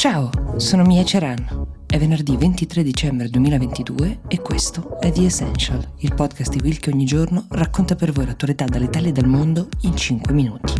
Ciao, sono Mia Ceran. È venerdì 23 dicembre 2022 e questo è The Essential, il podcast di Will che ogni giorno racconta per voi l'attualità dall'Italia e dal mondo in 5 minuti.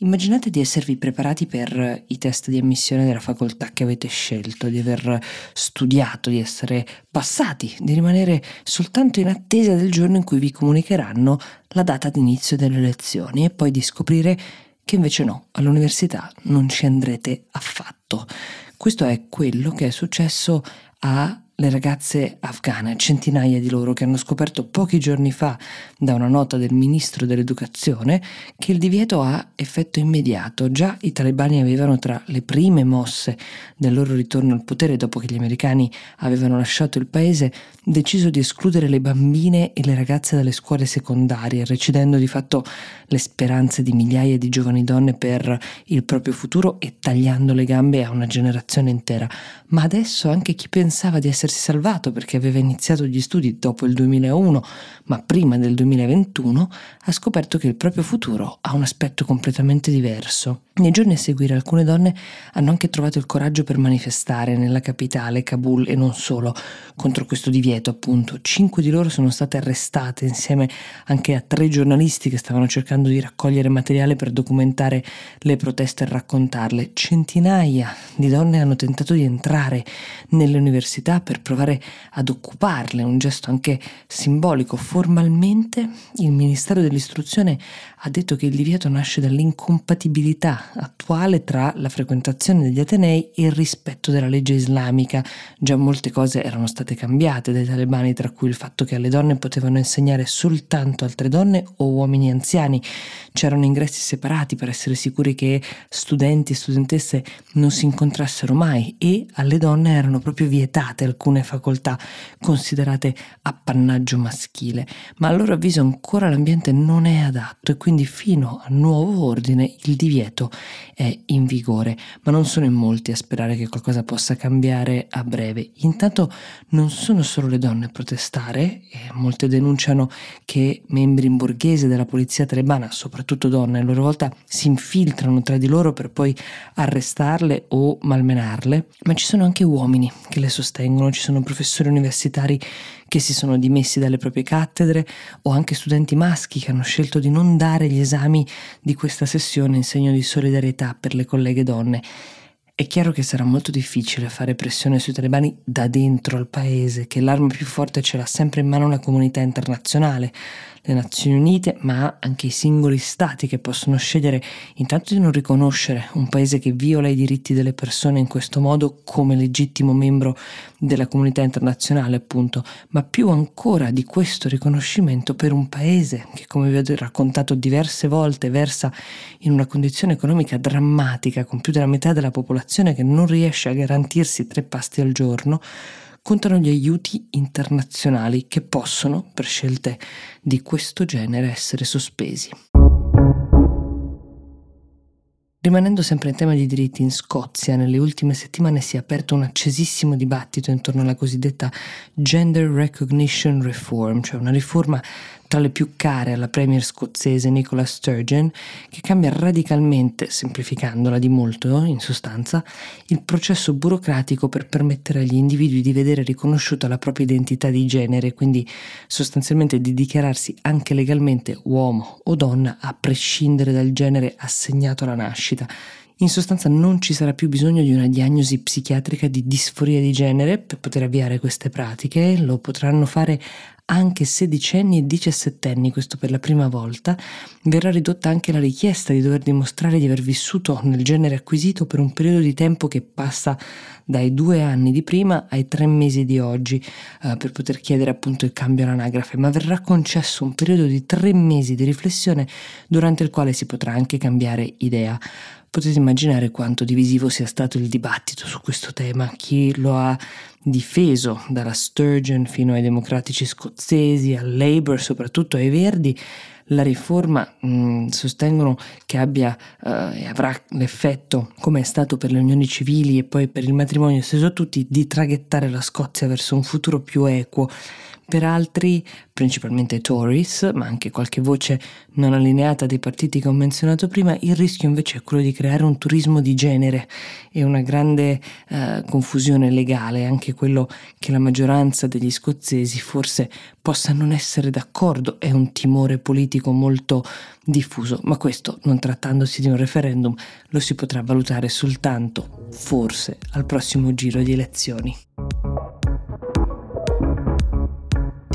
Immaginate di esservi preparati per i test di ammissione della facoltà che avete scelto, di aver studiato, di essere passati, di rimanere soltanto in attesa del giorno in cui vi comunicheranno la data d'inizio delle lezioni e poi di scoprire che invece no, all'università non ci andrete affatto. Questo è quello che è successo a le ragazze afghane, centinaia di loro che hanno scoperto pochi giorni fa da una nota del ministro dell'educazione che il divieto ha effetto immediato. Già i talebani avevano tra le prime mosse del loro ritorno al potere dopo che gli americani avevano lasciato il paese deciso di escludere le bambine e le ragazze dalle scuole secondarie, recidendo di fatto le speranze di migliaia di giovani donne per il proprio futuro e tagliando le gambe a una generazione intera. Ma adesso anche chi pensava di essere essersi salvato perché aveva iniziato gli studi dopo il 2001, ma prima del 2021, ha scoperto che il proprio futuro ha un aspetto completamente diverso. Nei giorni a seguire alcune donne hanno anche trovato il coraggio per manifestare nella capitale, Kabul e non solo, contro questo divieto appunto. Cinque di loro sono state arrestate insieme anche a tre giornalisti che stavano cercando di raccogliere materiale per documentare le proteste e raccontarle. Centinaia di donne hanno tentato di entrare nelle università per provare ad occuparle, un gesto anche simbolico. Formalmente il Ministero dell'Istruzione ha detto che il divieto nasce dall'incompatibilità attuale tra la frequentazione degli Atenei e il rispetto della legge islamica. Già molte cose erano state cambiate dai talebani, tra cui il fatto che alle donne potevano insegnare soltanto altre donne o uomini anziani. C'erano ingressi separati per essere sicuri che studenti e studentesse non si incontrassero mai e alle donne erano proprio vietate alcune facoltà considerate appannaggio maschile. Ma a loro avviso ancora l'ambiente non è adatto e quindi fino a nuovo ordine il divieto è in vigore, ma non sono in molti a sperare che qualcosa possa cambiare a breve. Intanto non sono solo le donne a protestare, molte denunciano che membri in borghese della polizia talebana, soprattutto donne, a loro volta si infiltrano tra di loro per poi arrestarle o malmenarle, ma ci sono anche uomini che le sostengono, ci sono professori universitari che si sono dimessi dalle proprie cattedre o anche studenti maschi che hanno scelto di non dare gli esami di questa sessione in segno di solidarietà per le colleghe donne. È chiaro che sarà molto difficile fare pressione sui talebani da dentro al paese, che l'arma più forte ce l'ha sempre in mano la comunità internazionale, le Nazioni Unite, ma anche i singoli stati che possono scegliere. Intanto di non riconoscere un paese che viola i diritti delle persone in questo modo come legittimo membro della comunità internazionale, appunto, ma più ancora di questo riconoscimento per un paese che, come vi ho raccontato diverse volte, versa in una condizione economica drammatica, con più della metà della popolazione che non riesce a garantirsi tre pasti al giorno, contano gli aiuti internazionali che possono, per scelte di questo genere, essere sospesi. Rimanendo sempre in tema di diritti, in Scozia nelle ultime settimane si è aperto un accesissimo dibattito intorno alla cosiddetta Gender Recognition Reform, cioè una riforma tra le più care alla premier scozzese Nicola Sturgeon, che cambia radicalmente, semplificandola di molto in sostanza, il processo burocratico per permettere agli individui di vedere riconosciuta la propria identità di genere, quindi sostanzialmente di dichiararsi anche legalmente uomo o donna a prescindere dal genere assegnato alla nascita. In sostanza non ci sarà più bisogno di una diagnosi psichiatrica di disforia di genere per poter avviare queste pratiche, lo potranno fare anche sedicenni e diciassettenni, questo per la prima volta, verrà ridotta anche la richiesta di dover dimostrare di aver vissuto nel genere acquisito per un periodo di tempo che passa dai due anni di prima ai tre mesi di oggi eh, per poter chiedere appunto il cambio all'anagrafe, ma verrà concesso un periodo di tre mesi di riflessione durante il quale si potrà anche cambiare idea. Potete immaginare quanto divisivo sia stato il dibattito su questo tema, chi lo ha difeso dalla Sturgeon fino ai democratici scozzesi, al Labour, soprattutto ai Verdi, la riforma mh, mm, sostengono che abbia eh, e avrà l'effetto, come è stato per le unioni civili e poi per il matrimonio esteso a tutti, di traghettare la Scozia verso un futuro più equo per altri, principalmente Tories, ma anche qualche voce non allineata dei partiti che ho menzionato prima, il rischio invece è quello di creare un turismo di genere e una grande eh, confusione legale, anche quello che la maggioranza degli scozzesi forse possa non essere d'accordo, è un timore politico molto diffuso, ma questo non trattandosi di un referendum lo si potrà valutare soltanto, forse, al prossimo giro di elezioni.